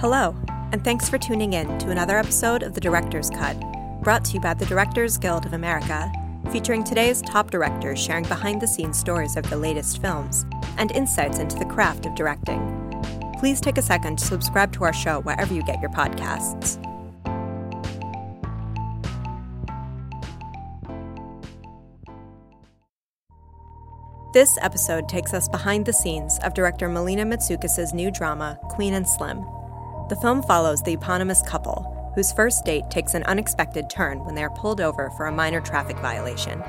Hello, and thanks for tuning in to another episode of The Director's Cut, brought to you by the Directors Guild of America, featuring today's top directors sharing behind the scenes stories of the latest films and insights into the craft of directing. Please take a second to subscribe to our show wherever you get your podcasts. This episode takes us behind the scenes of director Melina Matsoukas' new drama, Queen and Slim. The film follows the eponymous couple, whose first date takes an unexpected turn when they are pulled over for a minor traffic violation.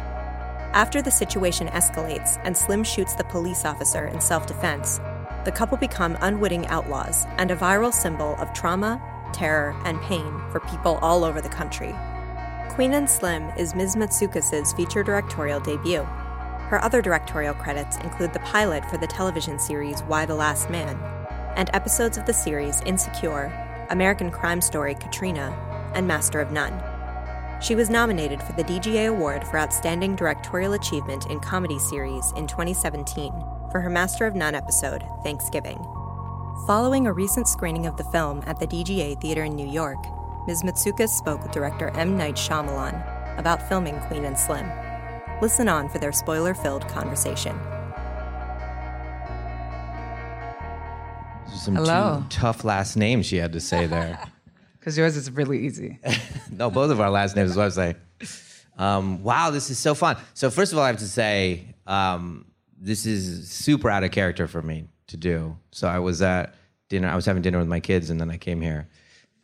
After the situation escalates and Slim shoots the police officer in self defense, the couple become unwitting outlaws and a viral symbol of trauma, terror, and pain for people all over the country. Queen and Slim is Ms. Matsoukas' feature directorial debut. Her other directorial credits include the pilot for the television series Y: The Last Man and episodes of the series Insecure, American Crime Story Katrina, and Master of None. She was nominated for the DGA Award for Outstanding Directorial Achievement in Comedy Series in 2017 for her Master of None episode, Thanksgiving. Following a recent screening of the film at the DGA Theater in New York, Ms. Matsoukas spoke with director M. Night Shyamalan about filming Queen and Slim. Listen on for their spoiler filled conversation. Some Hello. two tough last names she had to say there. Because yours is really easy. no, both of our last names is what I'm saying. Um, wow, this is so fun. So first of all, I have to say um, this is super out of character for me to do. So I was at dinner. I was having dinner with my kids, and then I came here,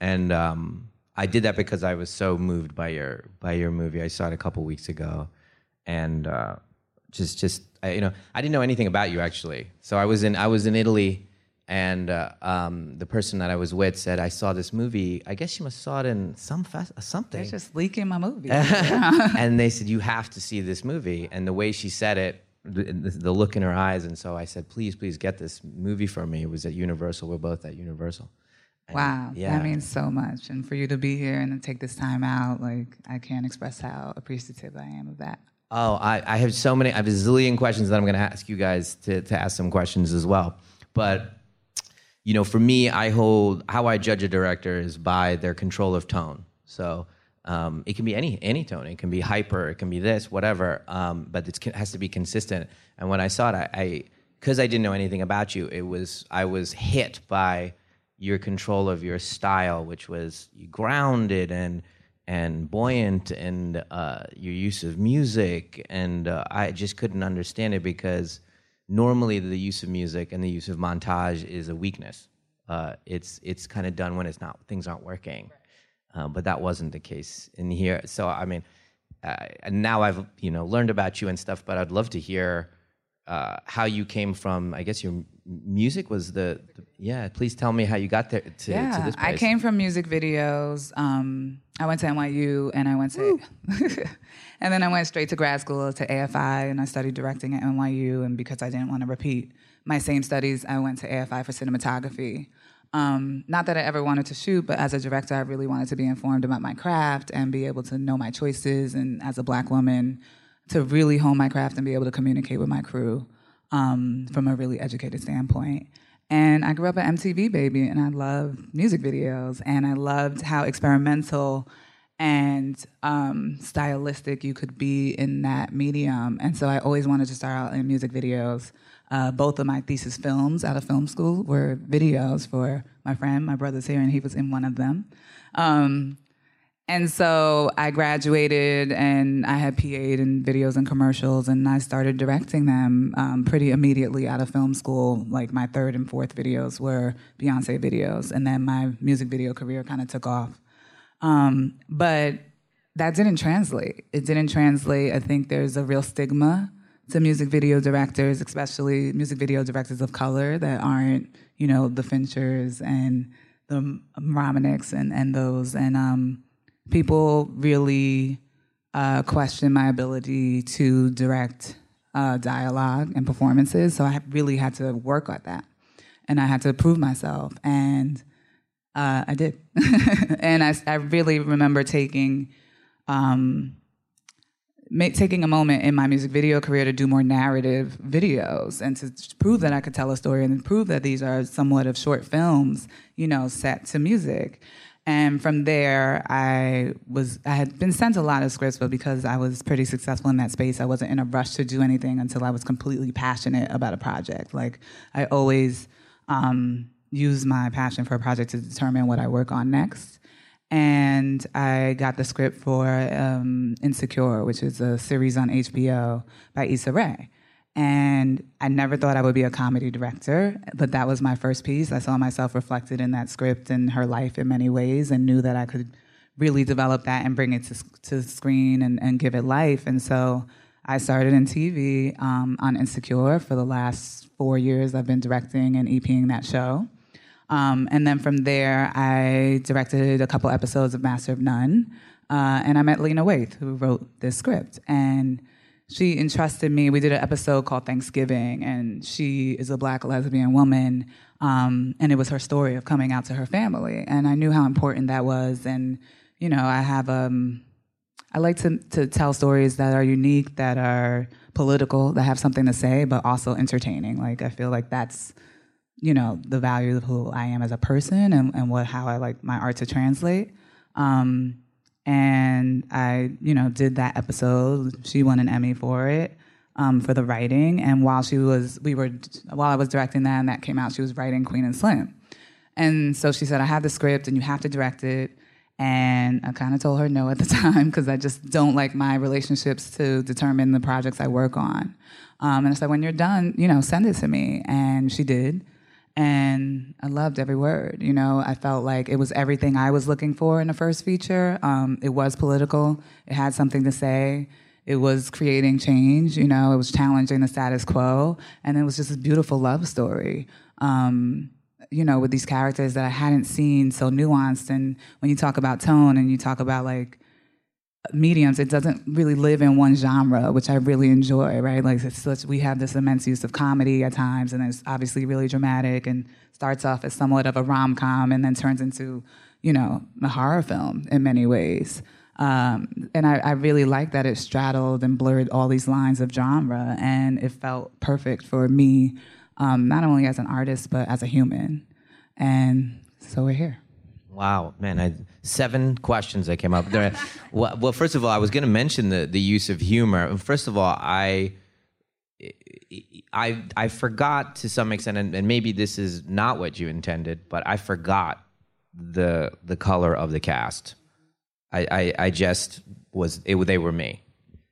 and um, I did that because I was so moved by your by your movie. I saw it a couple weeks ago, and uh, just just I, you know I didn't know anything about you actually. So I was in I was in Italy and uh, um, the person that I was with said, "I saw this movie. I guess you must saw it in some fest- something." They're just leaking my movie. and they said, "You have to see this movie." And the way she said it, the, the look in her eyes, and so I said, "Please, please get this movie for me." It was at Universal. We're both at Universal. And, wow, yeah. that means so much. And for you to be here and to take this time out, like I can't express how appreciative I am of that. Oh, I, I have so many. I have a zillion questions that I'm going to ask you guys to to ask some questions as well. But you know, for me, I hold how I judge a director is by their control of tone. So um, it can be any any tone. It can be hyper. It can be this, whatever. Um, but it has to be consistent. And when I saw it, I because I, I, didn't know anything about you, it was I was hit by your control of your style, which was grounded and and buoyant, and uh, your use of music. And uh, I just couldn't understand it because normally the use of music and the use of montage is a weakness. Uh, it's it's kind of done when it's not things aren't working, uh, but that wasn't the case in here. So I mean, uh, and now I've you know learned about you and stuff, but I'd love to hear uh, how you came from. I guess your music was the, the, yeah. Please tell me how you got there to, yeah, to this place. I came from music videos. Um, I went to NYU and I went to, and then I went straight to grad school to AFI and I studied directing at NYU. And because I didn't want to repeat my same studies, I went to AFI for cinematography. Um, not that I ever wanted to shoot, but as a director, I really wanted to be informed about my craft and be able to know my choices. And as a black woman, to really hone my craft and be able to communicate with my crew um, from a really educated standpoint. And I grew up an MTV baby, and I loved music videos, and I loved how experimental and um, stylistic you could be in that medium. And so I always wanted to start out in music videos. Uh, both of my thesis films out of film school were videos for my friend, my brother's here, and he was in one of them. Um, and so I graduated and I had PA'd in videos and commercials, and I started directing them um, pretty immediately out of film school. Like my third and fourth videos were Beyonce videos, and then my music video career kind of took off. Um, but that didn't translate. It didn't translate. I think there's a real stigma to music video directors, especially music video directors of color that aren't, you know, the Finchers and the Romaneks and, and those. And, um, people really uh, question my ability to direct uh, dialogue and performances. So I really had to work at that, and I had to prove myself, and uh, I did. and I, I, really remember taking um, taking a moment in my music video career to do more narrative videos and to prove that I could tell a story and prove that these are somewhat of short films, you know, set to music. And from there, I was I had been sent a lot of scripts, but because I was pretty successful in that space, I wasn't in a rush to do anything until I was completely passionate about a project. Like I always um, use my passion for a project to determine what I work on next. And I got the script for um, Insecure, which is a series on HBO by Issa Rae. And I never thought I would be a comedy director, but that was my first piece. I saw myself reflected in that script and her life in many ways and knew that I could really develop that and bring it to, to the screen and, and give it life. And so I started in TV um, on Insecure for the last four years. I've been directing and EPing that show. Um, and then from there, I directed a couple episodes of Master of None. Uh, and I met Lena Waithe, who wrote this script. And she entrusted me. We did an episode called Thanksgiving, and she is a black lesbian woman. Um, and it was her story of coming out to her family. And I knew how important that was. And, you know, I have, um, I like to, to tell stories that are unique, that are political, that have something to say, but also entertaining. Like, I feel like that's, you know, the value of who I am as a person and, and what, how I like my art to translate. Um, and I, you know, did that episode. She won an Emmy for it, um, for the writing. And while she was, we were, while I was directing that and that came out, she was writing Queen and Slim. And so she said, I have the script and you have to direct it. And I kind of told her no at the time because I just don't like my relationships to determine the projects I work on. Um, and I said, when you're done, you know, send it to me. And she did and I loved every word. You know, I felt like it was everything I was looking for in the first feature. Um, it was political. It had something to say. It was creating change. You know, it was challenging the status quo, and it was just a beautiful love story. Um, you know, with these characters that I hadn't seen so nuanced. And when you talk about tone and you talk about like mediums, it doesn't really live in one genre, which I really enjoy, right? Like such, we have this immense use of comedy at times, and it's obviously really dramatic and starts off as somewhat of a rom com and then turns into, you know, a horror film in many ways. Um, and I, I, really like that it straddled and blurred all these lines of genre, and it felt perfect for me, um, not only as an artist but as a human. And so we're here. Wow, man, I, seven questions that came up there. well, well, first of all, I was going to mention the the use of humor. First of all, I. I I forgot to some extent, and, and maybe this is not what you intended, but I forgot the the color of the cast. I I, I just was it, they were me.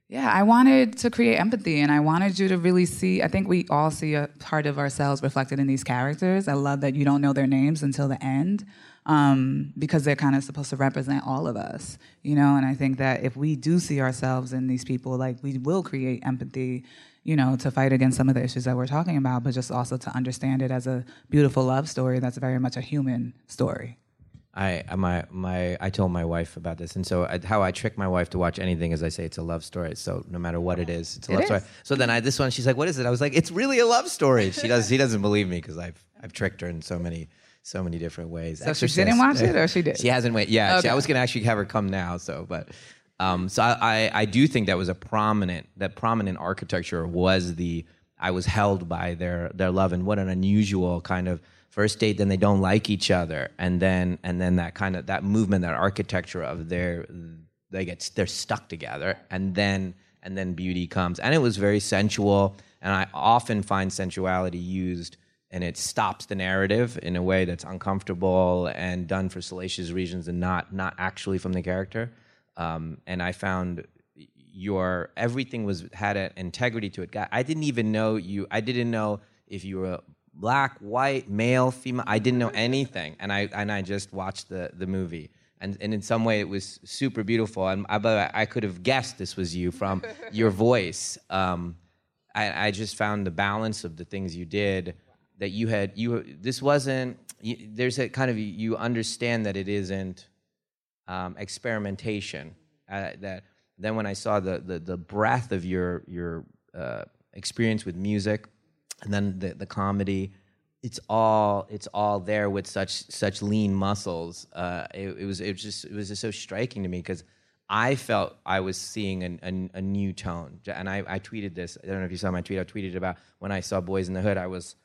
Yeah, I wanted to create empathy and I wanted you to really see. I think we all see a part of ourselves reflected in these characters. I love that you don't know their names until the end um, because they're kind of supposed to represent all of us, you know. And I think that if we do see ourselves in these people, like we will create empathy, you know, to fight against some of the issues that we're talking about, but just also to understand it as a beautiful love story that's very much a human story. I my my I told my wife about this, and so I, how I trick my wife to watch anything is I say it's a love story. So no matter what it is, it's a it love is. story. So then I this one she's like, "What is it?" I was like, "It's really a love story." She does. She doesn't believe me because I've I've tricked her in so many so many different ways. So she didn't watch it, or she did? She hasn't wait. Yeah, Okay. she, I was gonna actually have her come now. So, but um, so I, I I do think that was a prominent that prominent architecture was the I was held by their their love and what an unusual kind of first date. Then they don't like each other, and then and then that kind of that movement, that architecture of their they get they're stuck together, and then and then beauty comes, and it was very sensual. And I often find sensuality used and it stops the narrative in a way that's uncomfortable and done for salacious reasons and not not actually from the character. Um, and I found your everything was had an integrity to it. I didn't even know you. I didn't know if you were black, white, male, female. I didn't know anything, and I and I just watched the the movie. And, and in some way, it was super beautiful. And I, but I could have guessed this was you from your voice. Um, I, I just found the balance of the things you did that you had you this wasn't you, there's a kind of you understand that it isn't um, experimentation uh, that then when I saw the, the the breadth of your your uh, experience with music and then the the comedy it's all it's all there with such such lean muscles uh, it, it was it was just it was just so striking to me because I felt I was seeing an, a, a new tone. And I, I tweeted this. I don't know if you saw my tweet. I tweeted about when I saw Boyz n the Hood. I was,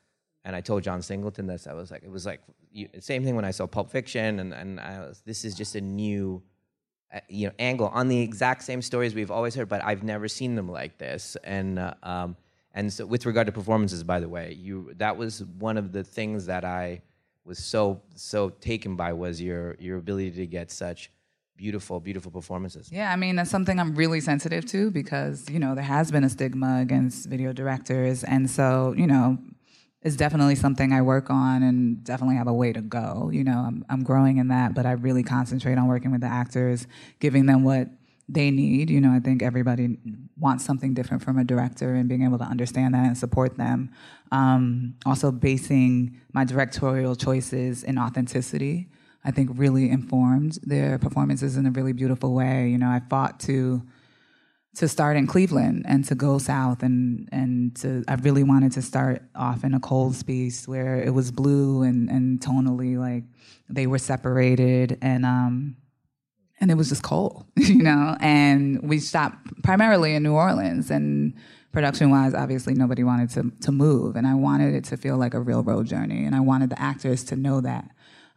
and I told John Singleton this. I was like, it was like you, same thing when I saw Pulp Fiction, and and I was, this is just a new, uh, you know, angle on the exact same stories we've always heard, but I've never seen them like this. And uh, um, and so with regard to performances, by the way, you that was one of the things that I was so so taken by was your your ability to get such beautiful, beautiful performances. Yeah, I mean, that's something I'm really sensitive to because, you know, there has been a stigma against video directors. And so, you know, it's definitely something I work on and definitely have a way to go. You know, I'm, I'm growing in that, but I really concentrate on working with the actors, giving them what they need. You know, I think everybody wants something different from a director and being able to understand that and support them. Um, also, basing my directorial choices in authenticity. I think really informed their performances in a really beautiful way. You know, I fought to to start in Cleveland and to go south and and to I really wanted to start off in a cold space where it was blue and and tonally like they were separated and um and it was just cold, you know. And we shot primarily in New Orleans and production wise obviously nobody wanted to to move and I wanted it to feel like a real road journey and I wanted the actors to know that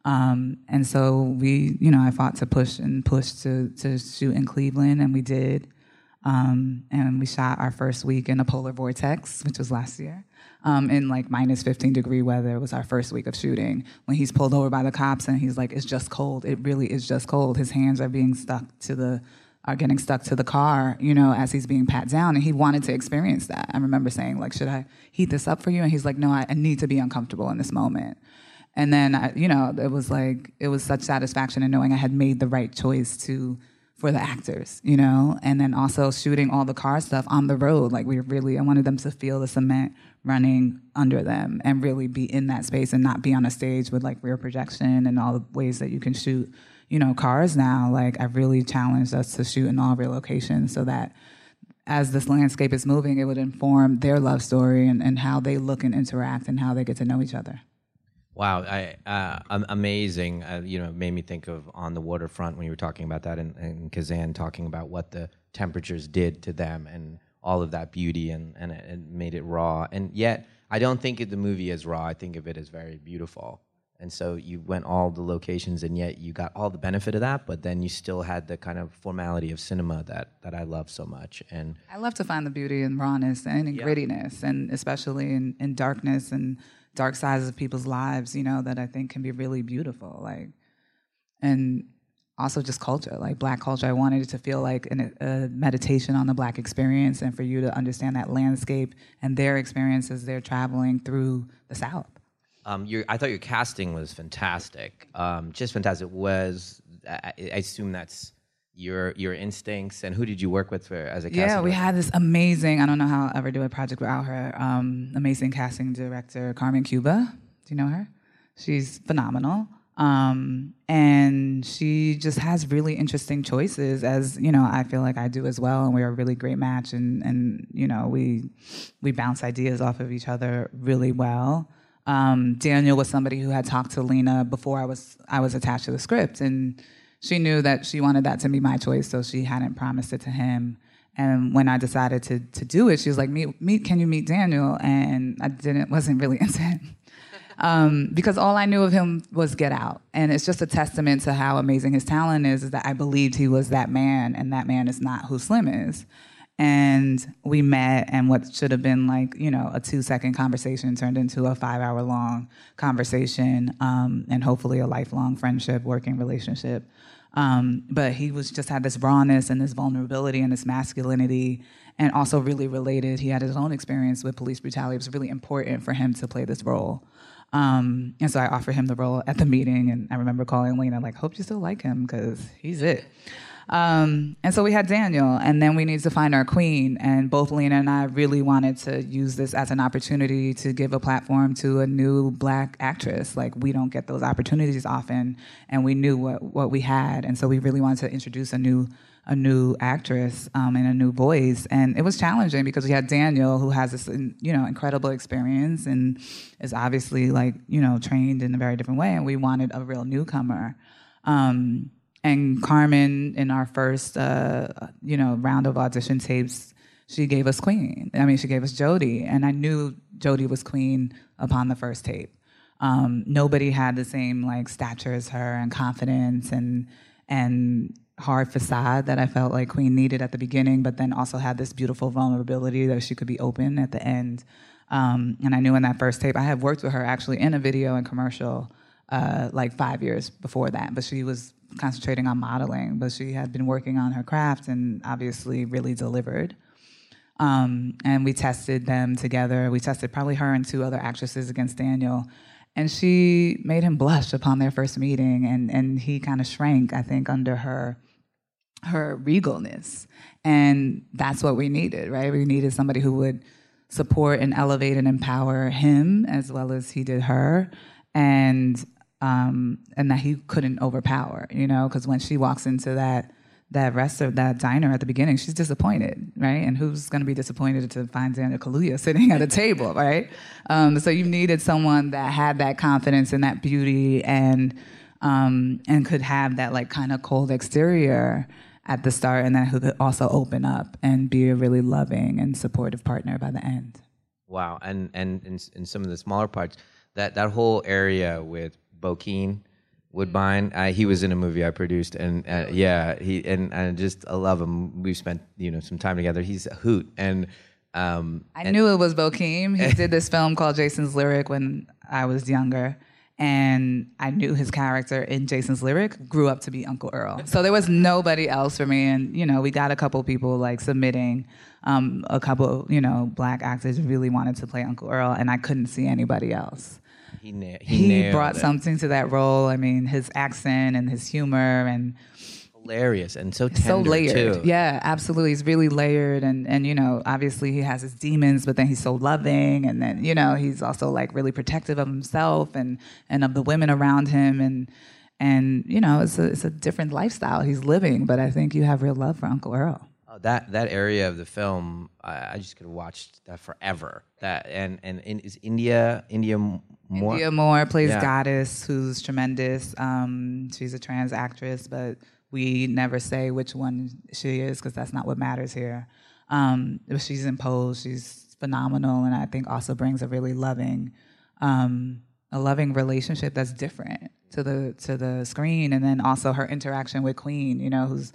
um, and so we, you know, I fought to push and push to to shoot in Cleveland, and we did. Um, and we shot our first week in a polar vortex, which was last year, um, in like minus 15 degree weather. It was our first week of shooting. When he's pulled over by the cops and he's like, "It's just cold. It really is just cold." His hands are being stuck to the are getting stuck to the car, you know, as he's being pat down, and he wanted to experience that. I remember saying, like, "Should I heat this up for you?" And he's like, "No, I, I need to be uncomfortable in this moment." And then, I, you know, it was like, it was such satisfaction in knowing I had made the right choice to, for the actors, you know? And then also shooting all the car stuff on the road. Like, we really, I wanted them to feel the cement running under them and really be in that space and not be on a stage with like rear projection and all the ways that you can shoot, you know, cars now. Like, I really challenged us to shoot in all real locations so that as this landscape is moving, it would inform their love story and, and how they look and interact and how they get to know each other. Wow, I, uh, amazing. Uh, you know, made me think of on the waterfront when you were talking about that, and, and Kazan talking about what the temperatures did to them and all of that beauty, and, and it, it made it raw. And yet, I don't think of the movie as raw. I think of it as very beautiful. And so you went all the locations, and yet you got all the benefit of that, but then you still had the kind of formality of cinema that that I love so much. And I love to find the beauty in rawness and in yeah. grittiness, and especially in, in darkness and dark sides of people's lives, you know, that I think can be really beautiful. Like, and also just culture, like black culture. I wanted it to feel like an, a meditation on the black experience and for you to understand that landscape and their experiences they're traveling through the South. Um, I thought your casting was fantastic, um, just fantastic. Was I, I assume that's your your instincts and who did you work with for as a casting yeah we had this amazing i don't know how i'll ever do a project without her um, amazing casting director carmen cuba. Do you know her? She's phenomenal. Um, and she just has really interesting choices as you know i feel like i do as well and we're a really great match and and you know we we bounce ideas off of each other really well. Um, daniel was somebody who had talked to lena before i was i was attached to the script and she knew that she wanted that to be my choice, so she hadn't promised it to him. And when I decided to to do it, she was like, "Meet, meet can you meet Daniel?" And I didn't, wasn't really into it. Um, because all I knew of him was Get Out, and it's just a testament to how amazing his talent is. Is that I believed he was that man, and that man is not who Slim is. And we met, and what should have been like you know a two second conversation turned into a five hour long conversation, um, and hopefully a lifelong friendship, working relationship. Um, but he was just had this rawness and this vulnerability and this masculinity, and also really related. He had his own experience with police brutality. It was really important for him to play this role. Um, and so I offered him the role at the meeting, and I remember calling Lena like, "Hope you still like him because he's it." Um, and so we had Daniel, and then we needed to find our queen. And both Lena and I really wanted to use this as an opportunity to give a platform to a new black actress. Like we don't get those opportunities often, and we knew what what we had, and so we really wanted to introduce a new a new actress um, and a new voice. And it was challenging because we had Daniel, who has this you know incredible experience and is obviously like you know trained in a very different way, and we wanted a real newcomer. Um, And Carmen, in our first, uh, you know, round of audition tapes, she gave us Queen. I mean, she gave us Jodie, and I knew Jodie was Queen upon the first tape. Um, nobody had the same like stature as her and confidence and and hard facade that I felt like Queen needed at the beginning, but then also had this beautiful vulnerability that she could be open at the end. Um, and I knew in that first tape, I have worked with her actually in a video and commercial uh, like five years before that, but she was concentrating on modeling, but she had been working on her craft and obviously really delivered. Um, and we tested them together. We tested probably her and two other actresses against Daniel. And she made him blush upon their first meeting, and, and he kind of shrank, I think, under her her regalness. And that's what we needed, right? We needed somebody who would support and elevate and empower him as well as he did her. And um, and that he couldn't overpower, you know, because when she walks into that that rest of that diner at the beginning, she's disappointed, right? And who's going to be disappointed to find Daniel Kaluuya sitting at a table, right? Um, so you needed someone that had that confidence and that beauty and um, and could have that like kind of cold exterior at the start, and then who could also open up and be a really loving and supportive partner by the end. Wow, and and in, in some of the smaller parts, that that whole area with Bokeem Woodbine, uh, he was in a movie I produced, and uh, yeah, he and I just I love him. We've spent you know some time together. He's a hoot, and um, I and, knew it was Bokeem. He did this film called Jason's Lyric when I was younger. And I knew his character in Jason's Lyric grew up to be Uncle Earl. So there was nobody else for me. And, you know, we got a couple people like submitting. Um, a couple, you know, black actors really wanted to play Uncle Earl, and I couldn't see anybody else. He, na- He, he, brought it. something to that role. I mean, his accent and his humor and hilarious and so tender so layered. too. Yeah, absolutely. He's really layered, and and you know, obviously he has his demons, but then he's so loving, and then you know, he's also like really protective of himself and and of the women around him, and and you know, it's a it's a different lifestyle he's living. But I think you have real love for Uncle Earl. Oh, that that area of the film, I, I just could have watched that forever. That and and in, is Indya Indya M- more? Indya Moore plays Yeah. Goddess, who's tremendous. Um, she's a trans actress, but we never say which one she is because that's not what matters here. Um, but she's imposed. She's phenomenal, and I think also brings a really loving, um, a loving relationship that's different to the to the screen, and then also her interaction with Queen. You know, who's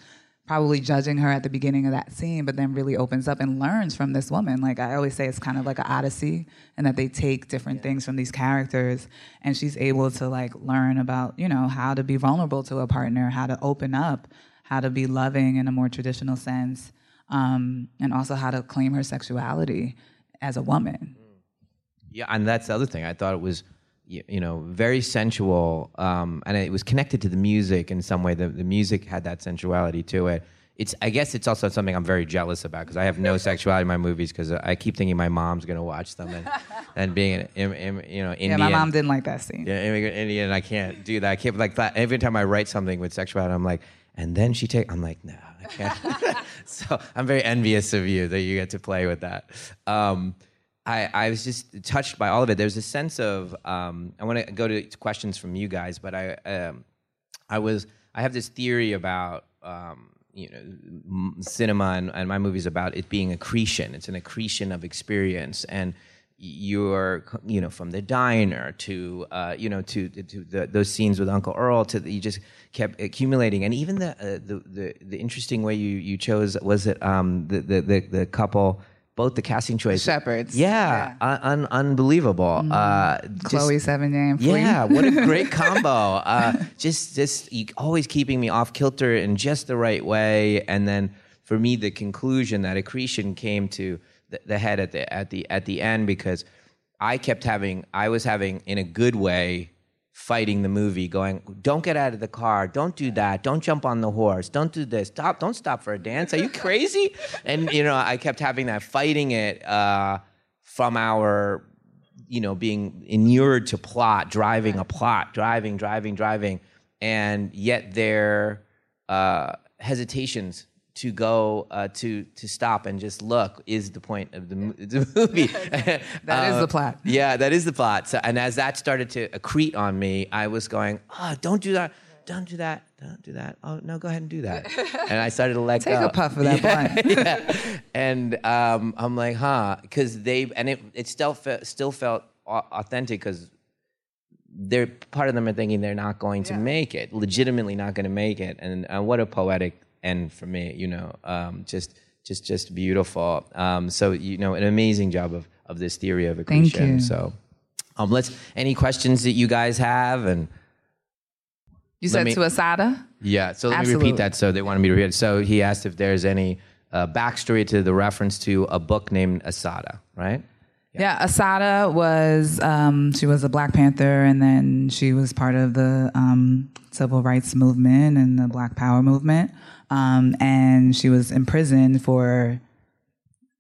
probably judging her at the beginning of that scene, but then really opens up and learns from this woman. Like I always say, it's kind of like an odyssey, and that they take different things from these characters, and she's able to like learn about you know how to be vulnerable to a partner, how to open up, how to be loving in a more traditional sense, um, and also how to claim her sexuality as a woman. Yeah, and that's the other thing. I thought it was, y- you know, very sensual, um, and it was connected to the music in some way. The, the music had that sensuality to it. It's, I guess, it's also something I'm very jealous about because I have no sexuality in my movies because I keep thinking my mom's gonna watch them and, and being an, im, im, you know, Indian. Yeah, my mom didn't like that scene. Yeah, immigrant Indian. I can't do that. I can't like that. Every time I write something with sexuality, I'm like, and then she take. I'm like, no, I can't. so I'm very envious of you that you get to play with that. Um, I, I was just touched by all of it. There's a sense of um, I want to go to questions from you guys, but I um, I was I have this theory about um, you know cinema and, and my movies about it being accretion. It's an accretion of experience and you're you know from the diner to uh, you know to to the, those scenes with Uncle Earl to the, you just kept accumulating and even the, uh, the the the interesting way you you chose was it um, the, the the the couple both the casting choice Shepherds. yeah, Un- un- unbelievable uh, just- Chloe Sevigny yeah, what a great combo. Uh, just, just always keeping me off kilter in just the right way, and then for me, the conclusion that accretion came to the, the head at the at the at the end because I kept having, I was having in a good way. Fighting the movie, going, don't get out of the car, don't do that, don't jump on the horse, don't do this, stop, don't stop for a dance. Are you crazy? and you know, I kept having that, fighting it uh, from our you know, being inured to plot, driving a plot, driving, driving, driving, and yet their uh, hesitations to go uh, to to stop and just look is the point of the, mo- the movie. That that is the plot. Yeah, that is the plot. So, and as that started to accrete on me, I was going, "Oh, don't do that." don't do that, don't do that. Oh no, go ahead and do that. and I started to let Take go. a puff of that blunt. yeah. And um, I'm like, huh, because they and it it still fe- still felt authentic because they're part of them are thinking they're not going to make it, legitimately not going to make it, and uh, what a poetic end for me, you know, um, just just just beautiful. Um, so you know, an amazing job of of this theory of Thank accretion. you. So, um, let's any questions that you guys have and. You said me- to Assata? Yeah, so let me repeat that. So they wanted me to repeat it. So he asked if there's any uh, backstory to the reference to a book named Assata, right? Yeah, Assata was um, she was a Black Panther, and then she was part of the um, civil rights movement and the Black Power movement, um, and she was imprisoned for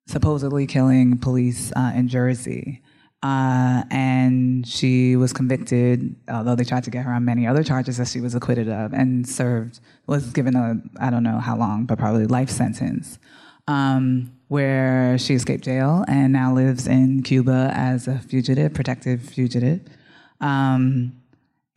supposedly killing police uh, in Jersey. Uh, and she was convicted, although they tried to get her on many other charges that she was acquitted of, and served was given a I don't know how long, but probably life sentence, um, where she escaped jail and now lives in Cuba as a fugitive, protective fugitive. Um,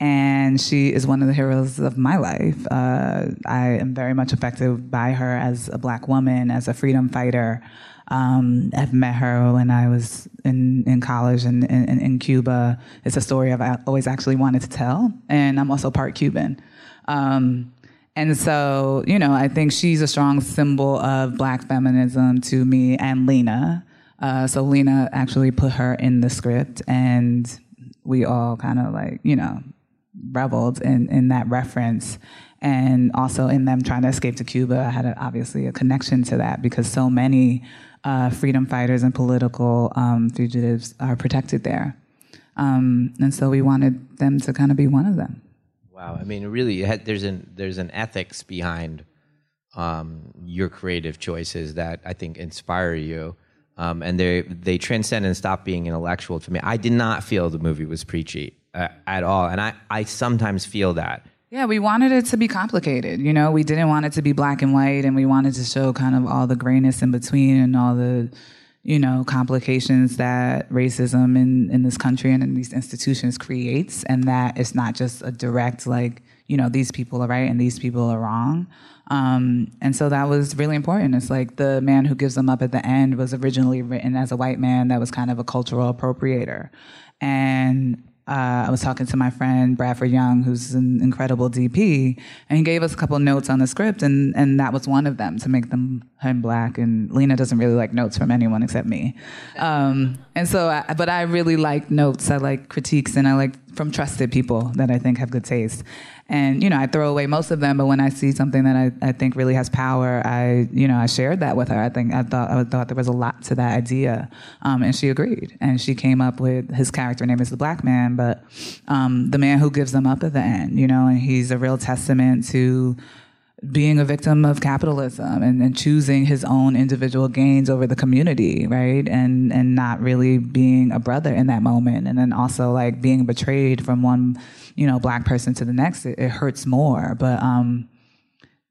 and she is one of the heroes of my life. Uh, I am very much affected by her as a black woman, as a freedom fighter. Um, I've met her when I was in, in college in, in, in Cuba. It's a story I've always actually wanted to tell, and I'm also part Cuban. Um, and so, you know, I think she's a strong symbol of black feminism to me and Lena. Uh, so Lena actually put her in the script, and we all kind of like, you know, reveled in, in that reference. And also in them trying to escape to Cuba, I had a, obviously a connection to that because so many uh, freedom fighters and political um, fugitives are protected there. Um, and so we wanted them to kind of be one of them. Wow, I mean, really, there's an there's an ethics behind um, your creative choices that I think inspire you, um, and they they transcend and stop being intellectual to me. I did not feel the movie was preachy uh, at all, and I I sometimes feel that. Yeah, we wanted it to be complicated. You know, we didn't want it to be black and white, and we wanted to show kind of all the grayness in between and all the, you know, complications that racism in, in this country and in these institutions creates, and that it's not just a direct, like, you know, these people are right and these people are wrong. Um, and so that was really important. It's like the man who gives them up at the end was originally written as a white man that was kind of a cultural appropriator. And uh, I was talking to my friend Bradford Young, who's an incredible DP, and he gave us a couple notes on the script, and, and that was one of them to make them him black. And Lena doesn't really like notes from anyone except me. Um, and so, I, but I really like notes. I like critiques, and I like from trusted people that I think have good taste. And you know, I throw away most of them, but when I see something that I, I think really has power, I you know I shared that with her. I think I thought I thought there was a lot to that idea, um, and she agreed. And she came up with his character name is the Black Man, but um, the man who gives them up at the end, you know, and he's a real testament to being a victim of capitalism and, and choosing his own individual gains over the community, right? And and not really being a brother in that moment. And then also like being betrayed from one, you know, black person to the next, it, it hurts more. But um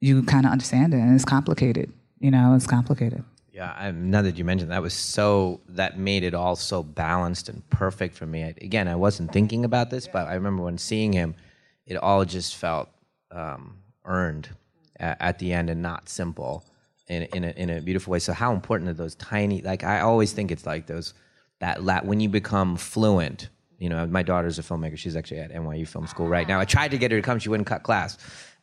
you kind of understand it and it's complicated. You know, it's complicated. Yeah, I, now that you mentioned that was so that made it all so balanced and perfect for me. I, again, I wasn't thinking about this, but I remember when seeing him, it all just felt um, earned at, the end and not simple in in a, in a beautiful way. So how important are those tiny? Like I always think it's like those that la- when you become fluent. You know, my daughter's a filmmaker. She's actually at NYU Film School right now. I tried to get her to come. She wouldn't cut class,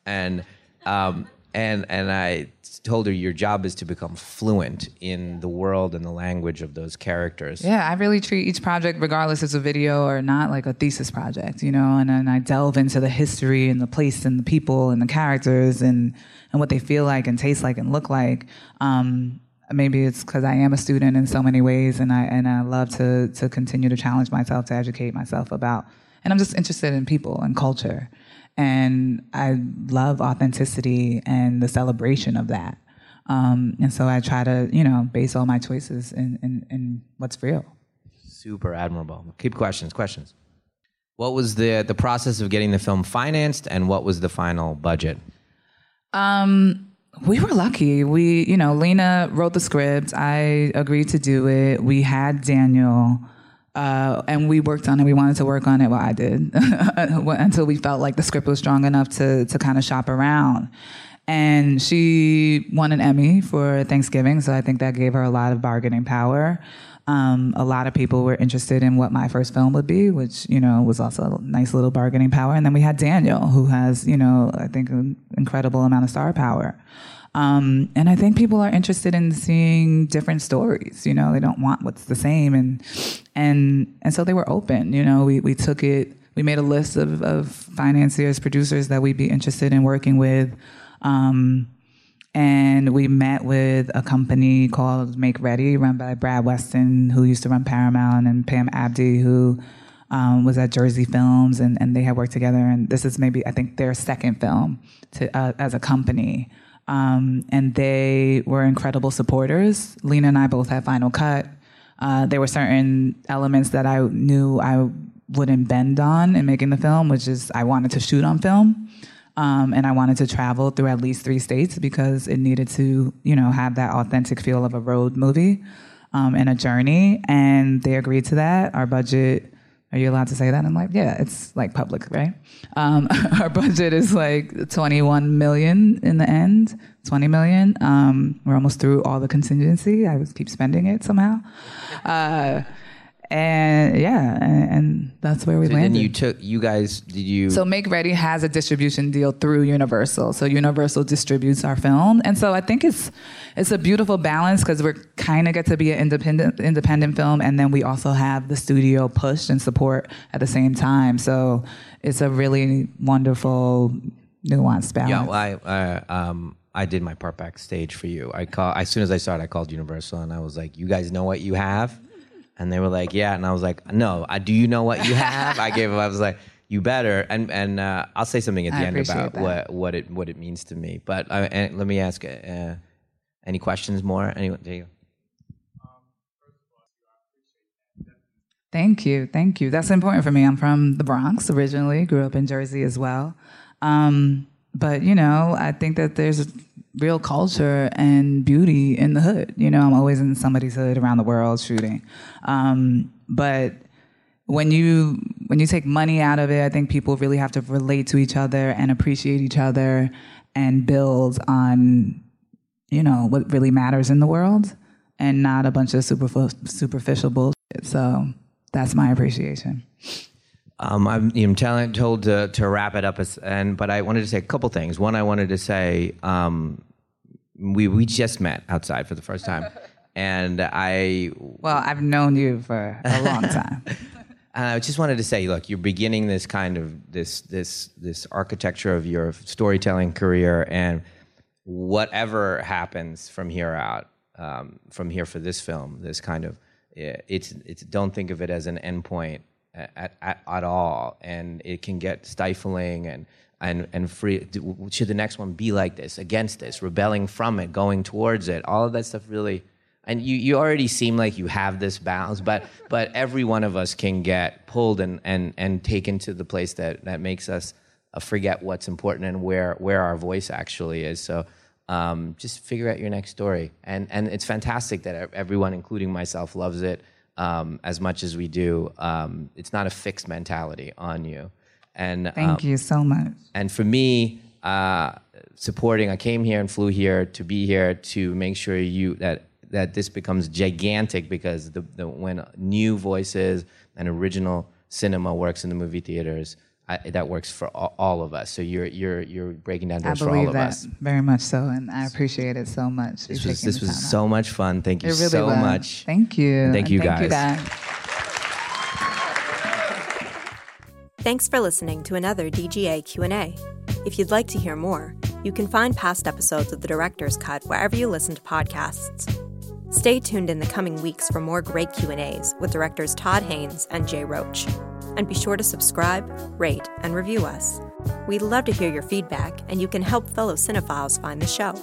and um, and and I told her your job is to become fluent in the world and the language of those characters. Yeah, I really treat each project, regardless it's a video or not, like a thesis project, you know, and then I delve into the history and the place and the people and the characters and, and what they feel like and taste like and look like. Um, maybe it's because I am a student in so many ways and I, and I love to, to continue to challenge myself, to educate myself about, and I'm just interested in people and culture. And I love authenticity and the celebration of that. Um, and so I try to, you know, base all my choices in, in, in what's real. Super admirable. Keep questions. Questions. What was the the process of getting the film financed, and what was the final budget? Um, we were lucky. We, you know, Lena wrote the script. I agreed to do it. We had Daniel Uh, and we worked on it. We wanted to work on it. Well, I did until we felt like the script was strong enough to to kind of shop around. And she won an Emmy for Thanksgiving, so I think that gave her a lot of bargaining power. Um, a lot of people were interested in what my first film would be, which you know was also a nice little bargaining power. And then we had Daniel, who has you know I think an incredible amount of star power. Um, and I think people are interested in seeing different stories. You know, they don't want what's the same, and and and so they were open. You know, we we took it. We made a list of, of financiers, producers that we'd be interested in working with. Um, and we met with a company called Make Ready, run by Brad Weston, who used to run Paramount, and Pam Abdy, who um, was at Jersey Films, and, and they had worked together. And this is maybe, I think, their second film to, uh, as a company. Um, and they were incredible supporters. Lena and I both had Final Cut. Uh, there were certain elements that I knew I wouldn't bend on in making the film, which is I wanted to shoot on film. Um, and I wanted to travel through at least three states because it needed to, you know, have that authentic feel of a road movie um, and a journey. And they agreed to that. Our budget, are you allowed to say that? I'm like, yeah, it's like public, right? Um, our budget is like 21 million in the end, 20 million. Um, we're almost through all the contingency. I just keep spending it somehow. Uh, and yeah, and, and that's where we So landed. then you took you guys did you So Make Ready has a distribution deal through Universal. So Universal distributes our film, and so I think it's it's a beautiful balance because we're kind of get to be an independent independent film, and then we also have the studio push and support at the same time. So it's a really wonderful nuanced balance. Yeah, well, I uh, um I did my part backstage for you. I call as soon as I started, I called Universal and I was like, "You guys know what you have?" And they were like, "Yeah." And I was like, "No, I do. You know what you have?" I gave. Up, I was like, "You better." And and uh, I'll say something at the I end about that. what what it what it means to me. But uh, and let me ask. Uh, any questions more? Anyone? There you go. Thank you, thank you. That's important for me. I'm from the Bronx originally, grew up in Jersey as well. Um, but you know, I think that there's real culture and beauty in the hood. You know, I'm always in somebody's hood around the world shooting. Um, but when you when you take money out of it, I think people really have to relate to each other and appreciate each other and build on you know what really matters in the world and not a bunch of super superficial bullshit. So that's my appreciation. Um, I'm, I'm telling, told to, to wrap it up, as, and but I wanted to say a couple things. One, I wanted to say um, we we just met outside for the first time, and I Well, I've known you for a long time. And I just wanted to say, look, you're beginning this kind of this this this architecture of your storytelling career, and whatever happens from here out, um, from here for this film, this kind of eh, it's it's don't think of it as an endpoint at, at at all, and it can get stifling and. And, and free should the next one be like this against this rebelling from it going towards it? All of that stuff really and you, you already seem like you have this balance but but every one of us can get pulled and and and taken to the place that that makes us uh, forget what's important and where where our voice actually is. So um, just figure out your next story. And and it's fantastic that everyone including myself loves it um, as much as we do um, it's not a fixed mentality on you and Thank you so much. and for me, uh, supporting, I came here and flew here to be here to make sure you that that this becomes gigantic because the, the when new voices and original cinema works in the movie theaters, I, that works for all, all of us. So you're you're you're breaking down I doors for all believe of that us. very much so, and I appreciate it so much. This was this was so much fun. Thank you It really so was. much. Thank you. And thank you Thank you, guys. guys. Thanks for listening to another DGA Q&A. If you'd like to hear more, you can find past episodes of The Director's Cut wherever you listen to podcasts. Stay tuned in the coming weeks for more great Q&As with directors Todd Haynes and Jay Roach. And be sure to subscribe, rate, and review us. We'd love to hear your feedback, and you can help fellow cinephiles find the show.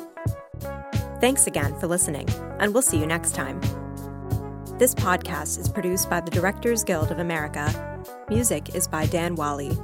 Thanks again for listening, and we'll see you next time. This podcast is produced by the Directors Guild of America. Music is by Dan Wally.